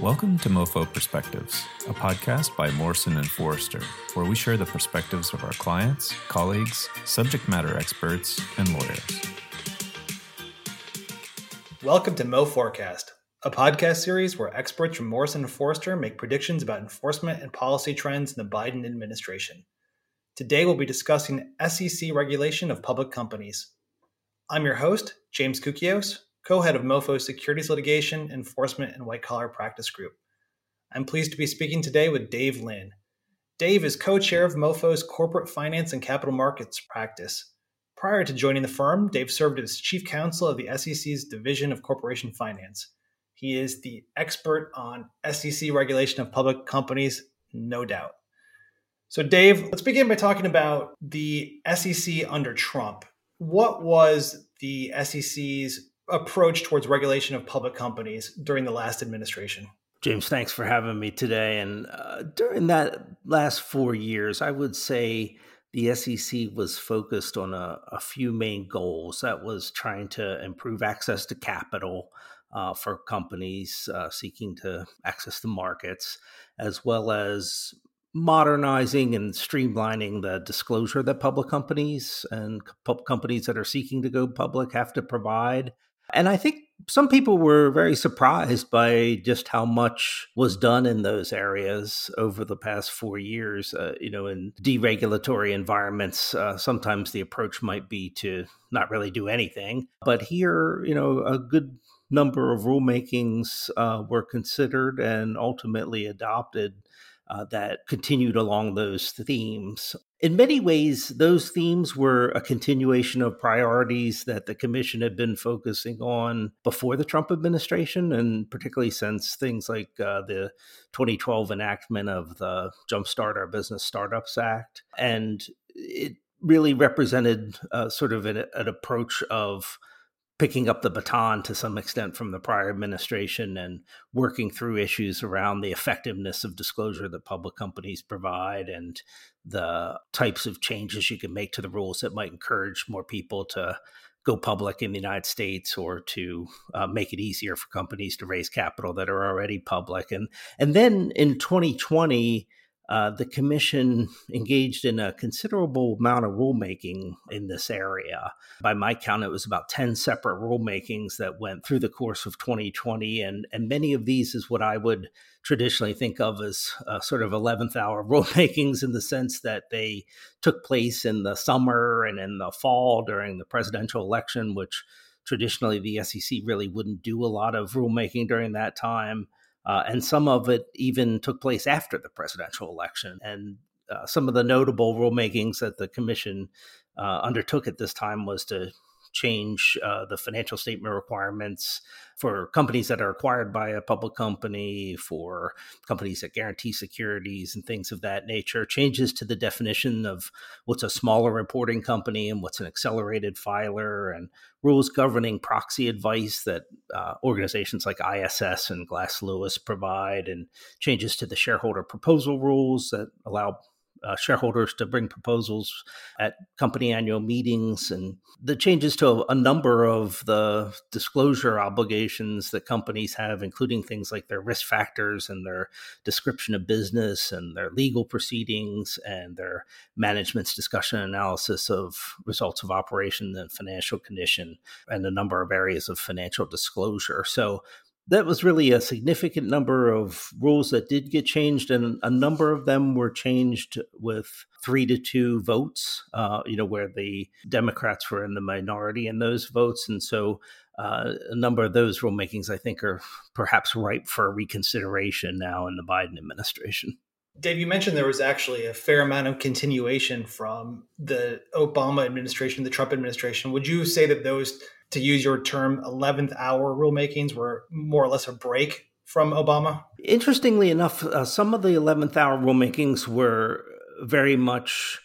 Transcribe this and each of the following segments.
Welcome to MoFo Perspectives, a podcast by Morrison and Foerster, where we share the perspectives of our clients, colleagues, subject matter experts, and lawyers. Welcome to Mo Forecast, a podcast series where experts from Morrison and Foerster make predictions about enforcement and policy trends in the Biden administration. Today we'll be discussing SEC regulation of public companies. I'm your host, James Koukios, co-head of MoFo's Securities Litigation, Enforcement, and White Collar Practice Group. I'm pleased to be speaking today with Dave Lynn. Dave is co-chair of MoFo's Corporate Finance and Capital Markets practice. Prior to joining the firm, Dave served as chief counsel of the SEC's Division of Corporation Finance. He is the expert on SEC regulation of public companies, no doubt. So, Dave, let's begin by talking about the SEC under Trump. What was the SEC's approach towards regulation of public companies during the last administration. James, thanks for having me today. And uh, during that last four years, I would say the SEC was focused on a, a few main goals. That was trying to improve access to capital uh, for companies uh, seeking to access the markets, as well as modernizing and streamlining the disclosure that public companies and companies that are seeking to go public have to provide and I think some people were very surprised by just how much was done in those areas over the past four years. Uh, you know, in deregulatory environments, uh, sometimes the approach might be to not really do anything. But here, you know, a good number of rulemakings uh, were considered and ultimately adopted uh, that continued along those themes. In many ways, those themes were a continuation of priorities that the Commission had been focusing on before the Trump administration, and particularly since things like uh, the 2012 enactment of the Jumpstart Our Business Startups Act. And it really represented uh, sort of an, an approach of picking up the baton to some extent from the prior administration and working through issues around the effectiveness of disclosure that public companies provide and the types of changes you can make to the rules that might encourage more people to go public in the United States or to uh, make it easier for companies to raise capital that are already public. And and then in 2020 uh, the commission engaged in a considerable amount of rulemaking in this area. By my count, it was about 10 separate rulemakings that went through the course of 2020. And, and many of these is what I would traditionally think of as uh, sort of 11th hour rulemakings in the sense that they took place in the summer and in the fall during the presidential election, which traditionally the SEC really wouldn't do a lot of rulemaking during that time. Uh, and some of it even took place after the presidential election. And uh, some of the notable rulemakings that the commission uh, undertook at this time was to change uh, the financial statement requirements for companies that are acquired by a public company, for companies that guarantee securities and things of that nature, changes to the definition of what's a smaller reporting company and what's an accelerated filer, and rules governing proxy advice that uh, organizations like ISS and Glass Lewis provide, and changes to the shareholder proposal rules that allow uh, shareholders to bring proposals at company annual meetings and the changes to a number of the disclosure obligations that companies have, including things like their risk factors and their description of business and their legal proceedings and their management's discussion analysis of results of operation and financial condition and a number of areas of financial disclosure. So that was really a significant number of rules that did get changed, and a number of them were changed with three to two votes. Uh, you know, where the Democrats were in the minority in those votes, and so uh, a number of those rulemakings, I think, are perhaps ripe for reconsideration now in the Biden administration. Dave, you mentioned there was actually a fair amount of continuation from the Obama administration, the Trump administration. Would you say that those to use your term, 11th hour rulemakings were more or less a break from Obama? Interestingly enough, uh, some of the 11th hour rulemakings were very much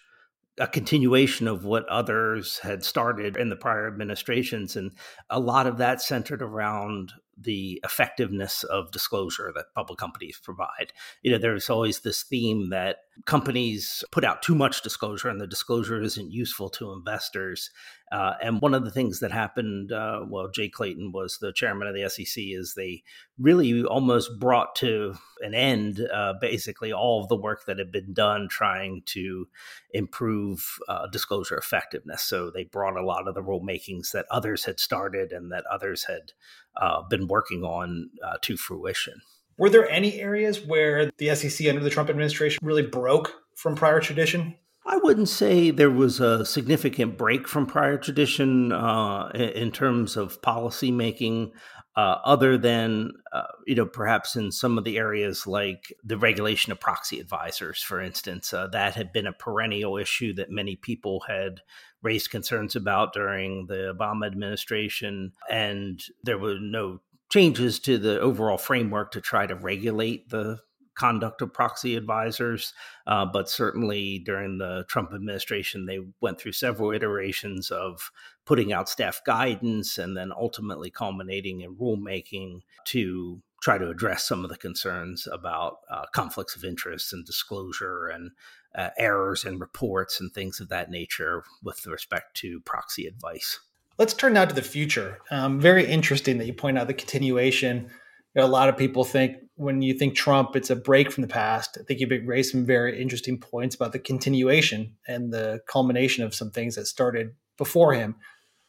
a continuation of what others had started in the prior administrations. And a lot of that centered around the effectiveness of disclosure that public companies provide. You know, there's always this theme that companies put out too much disclosure and the disclosure isn't useful to investors. Uh, and one of the things that happened, uh, well, Jay Clayton was the chairman of the SEC, is they really almost brought to an end uh, basically all of the work that had been done trying to improve uh, disclosure effectiveness. So they brought a lot of the rulemakings that others had started and that others had uh, been working on uh, to fruition. Were there any areas where the SEC under the Trump administration really broke from prior tradition? I wouldn't say there was a significant break from prior tradition uh, in terms of policy making, uh, other than uh, you know perhaps in some of the areas like the regulation of proxy advisors, for instance, uh, that had been a perennial issue that many people had raised concerns about during the Obama administration, and there were no changes to the overall framework to try to regulate the conduct of proxy advisors. Uh, but certainly during the Trump administration, they went through several iterations of putting out staff guidance and then ultimately culminating in rulemaking to try to address some of the concerns about uh, conflicts of interest and disclosure and uh, errors in reports and things of that nature with respect to proxy advice. Let's turn now to the future. Um, very interesting that you point out the continuation know, a lot of people think when you think Trump, it's a break from the past. I think you've raised some very interesting points about the continuation and the culmination of some things that started before him.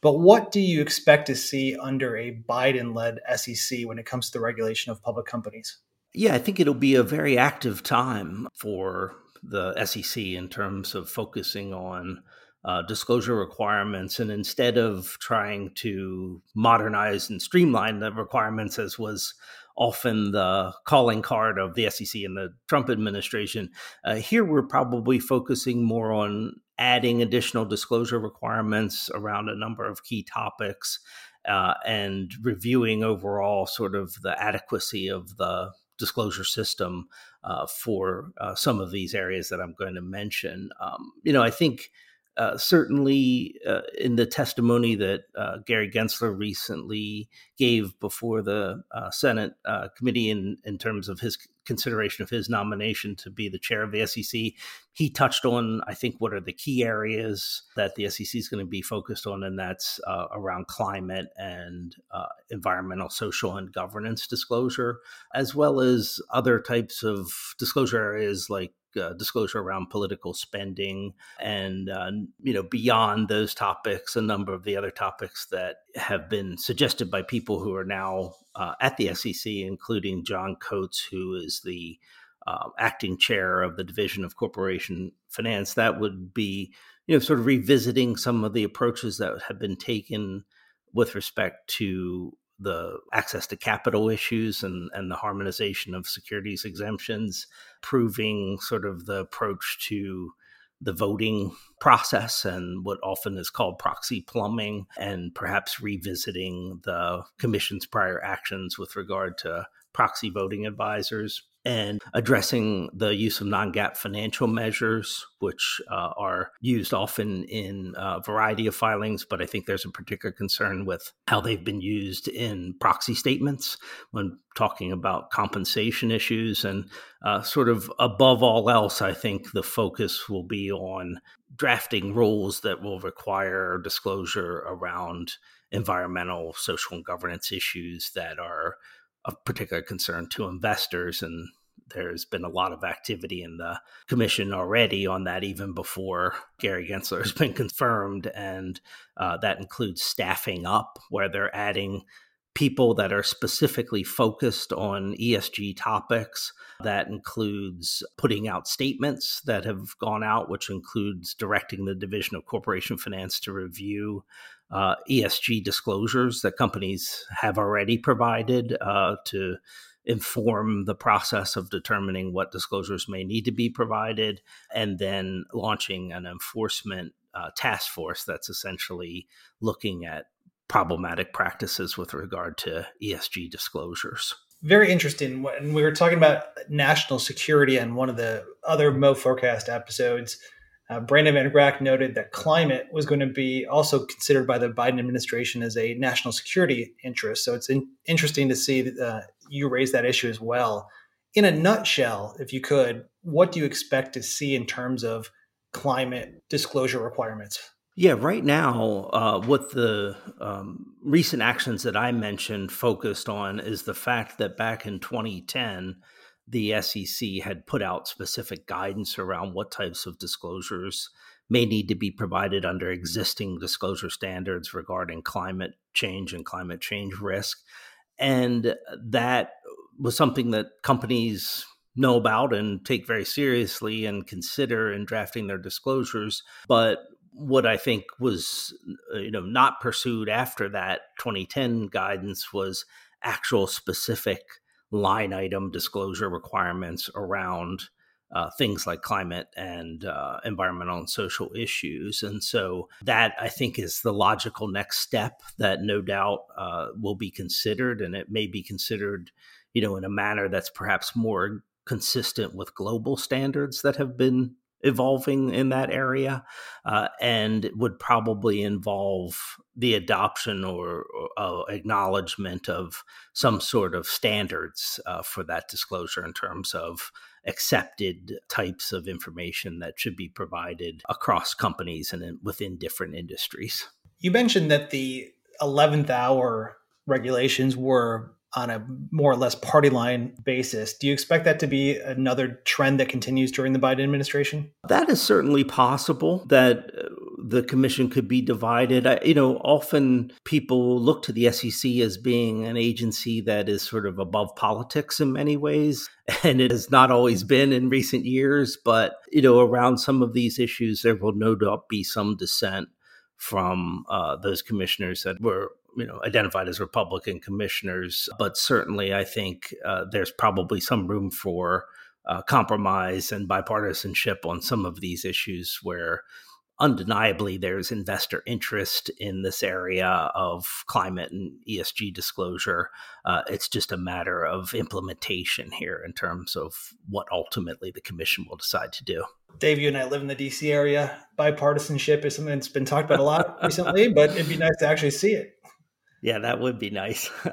But what do you expect to see under a Biden led SEC when it comes to the regulation of public companies? Yeah, I think it'll be a very active time for the SEC in terms of focusing on uh, disclosure requirements. And instead of trying to modernize and streamline the requirements, as was often the calling card of the SEC and the Trump administration, uh, here we're probably focusing more on adding additional disclosure requirements around a number of key topics. Uh, and reviewing overall sort of the adequacy of the disclosure system uh, for uh, some of these areas that I'm going to mention. Um, you know, I think uh, certainly uh, in the testimony that uh, Gary Gensler recently gave before the uh, Senate uh, committee in, in terms of his consideration of his nomination to be the chair of the SEC, he touched on, I think, what are the key areas that the SEC is going to be focused on, and that's around climate and environmental, social, and governance disclosure, as well as other types of disclosure areas like uh, disclosure around political spending and uh, you know beyond those topics a number of the other topics that have been suggested by people who are now uh, at the sec including john coates who is the uh, acting chair of the division of corporation finance. That would be you know sort of revisiting some of the approaches that have been taken with respect to the access to capital issues and, and the harmonization of securities exemptions, proving sort of the approach to the voting process and what often is called proxy plumbing, and perhaps revisiting the commission's prior actions with regard to proxy voting advisors and addressing the use of non GAAP financial measures, which uh, are used often in a variety of filings. But I think there's a particular concern with how they've been used in proxy statements when talking about compensation issues. And uh, sort of above all else, I think the focus will be on drafting rules that will require disclosure around environmental, social, and governance issues that are of particular concern to investors. And there's been a lot of activity in the commission already on that, even before Gary Gensler has been confirmed. And uh, that includes staffing up, where they're adding people that are specifically focused on ESG topics. That includes putting out statements that have gone out, which includes directing the Division of Corporation Finance to review uh, ESG disclosures that companies have already provided uh, to inform the process of determining what disclosures may need to be provided, and then launching an enforcement uh, task force that's essentially looking at problematic practices with regard to ESG disclosures. Very interesting. When we were talking about national security and one of the other Mo Forecast episodes, uh, Brandon Van Grack noted that climate was going to be also considered by the Biden administration as a national security interest. So it's in, interesting to see that uh, you raise that issue as well. In a nutshell, if you could, what do you expect to see in terms of climate disclosure requirements? Yeah, right now, uh, what the um, recent actions that I mentioned focused on is the fact that back in 2010, the SEC had put out specific guidance around what types of disclosures may need to be provided under existing disclosure standards regarding climate change and climate change risk. And that was something that companies know about and take very seriously and consider in drafting their disclosures. But what I think was you know not pursued after that 2010 guidance was actual specific line item disclosure requirements around uh, things like climate and uh, environmental and social issues. And so that I think is the logical next step that no doubt uh, will be considered, and it may be considered, you know, in a manner that's perhaps more consistent with global standards that have been evolving in that area uh, and would probably involve the adoption or, or uh, acknowledgement of some sort of standards uh, for that disclosure in terms of accepted types of information that should be provided across companies and in, within different industries. You mentioned that the 11th hour regulations were on a more or less party line basis. Do you expect that to be another trend that continues during the Biden administration? That is certainly possible that uh, the commission could be divided. I, you know, often people look to the SEC as being an agency that is sort of above politics in many ways. And it has not always been in recent years. But, you know, around some of these issues, there will no doubt be some dissent from uh, those commissioners that were you know identified as Republican commissioners, but certainly I think uh, there's probably some room for uh, compromise and bipartisanship on some of these issues where undeniably there's investor interest in this area of climate and ESG disclosure. Uh, it's just a matter of implementation here in terms of what ultimately the commission will decide to do. Dave, you and I live in the DC area. Bipartisanship is something that's been talked about a lot recently, but it'd be nice to actually see it. Yeah, that would be nice.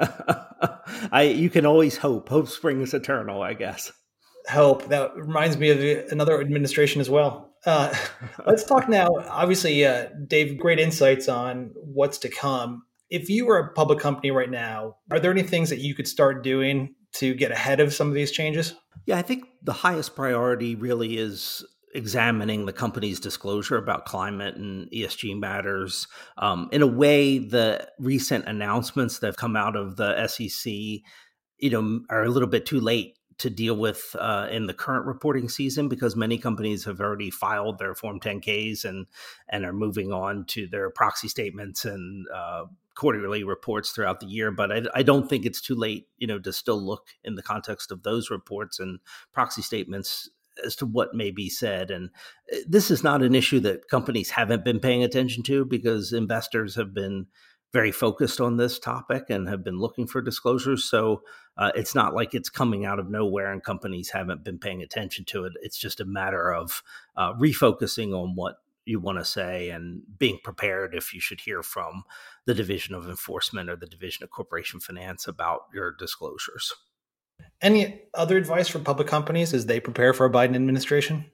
I you can always hope. Hope springs eternal, I guess. Hope that reminds me of another administration as well. Uh, let's talk now. Obviously, uh, Dave, great insights on what's to come. If you were a public company right now, are there any things that you could start doing to get ahead of some of these changes? Yeah, I think the highest priority really is examining the company's disclosure about climate and ESG matters. Um, in a way, the recent announcements that have come out of the SEC, you know, are a little bit too late to deal with uh, in the current reporting season because many companies have already filed their Form 10Ks and and are moving on to their proxy statements and uh, quarterly reports throughout the year. But I, I, don't think it's too late, you know, to still look in the context of those reports and proxy statements as to what may be said. And uh, this is not an issue that companies haven't been paying attention to because investors have been very focused on this topic and have been looking for disclosures. So uh, it's not like it's coming out of nowhere and companies haven't been paying attention to it. It's just a matter of uh, refocusing on what you want to say and being prepared if you should hear from the Division of Enforcement or the Division of Corporation Finance about your disclosures. Any other advice for public companies as they prepare for a Biden administration?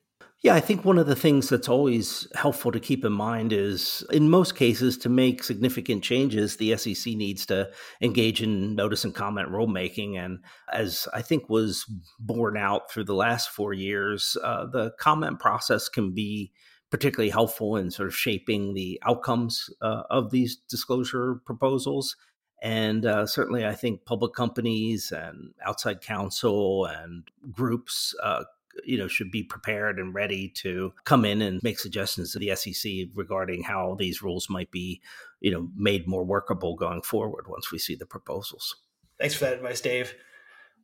Yeah, I think one of the things that's always helpful to keep in mind is in most cases, to make significant changes, the SEC needs to engage in notice and comment rulemaking. And as I think was borne out through the last four years, uh, the comment process can be particularly helpful in sort of shaping the outcomes uh, of these disclosure proposals. And uh, certainly, I think public companies and outside counsel and groups, uh, you know, should be prepared and ready to come in and make suggestions to the SEC regarding how these rules might be, you know, made more workable going forward once we see the proposals. Thanks for that advice, Dave.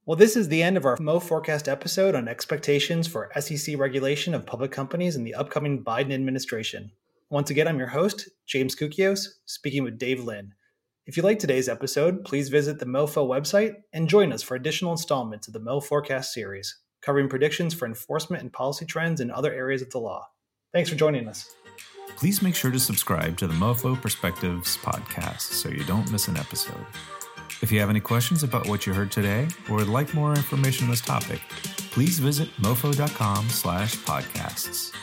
Well, this is the end of our Mo Forecast episode on expectations for SEC regulation of public companies in the upcoming Biden administration. Once again, I'm your host, James Koukios, speaking with Dave Lynn. If you like today's episode, please visit the MoFo website and join us for additional installments of the Mo Forecast series, covering predictions for enforcement and policy trends in other areas of the law. Thanks for joining us. Please make sure to subscribe to the MoFo Perspectives podcast so you don't miss an episode. If you have any questions about what you heard today or would like more information on this topic, please visit mofo.com slash podcasts.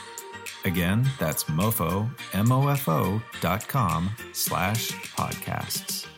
Again, that's mofo, M-O-F-O dot com slash podcasts.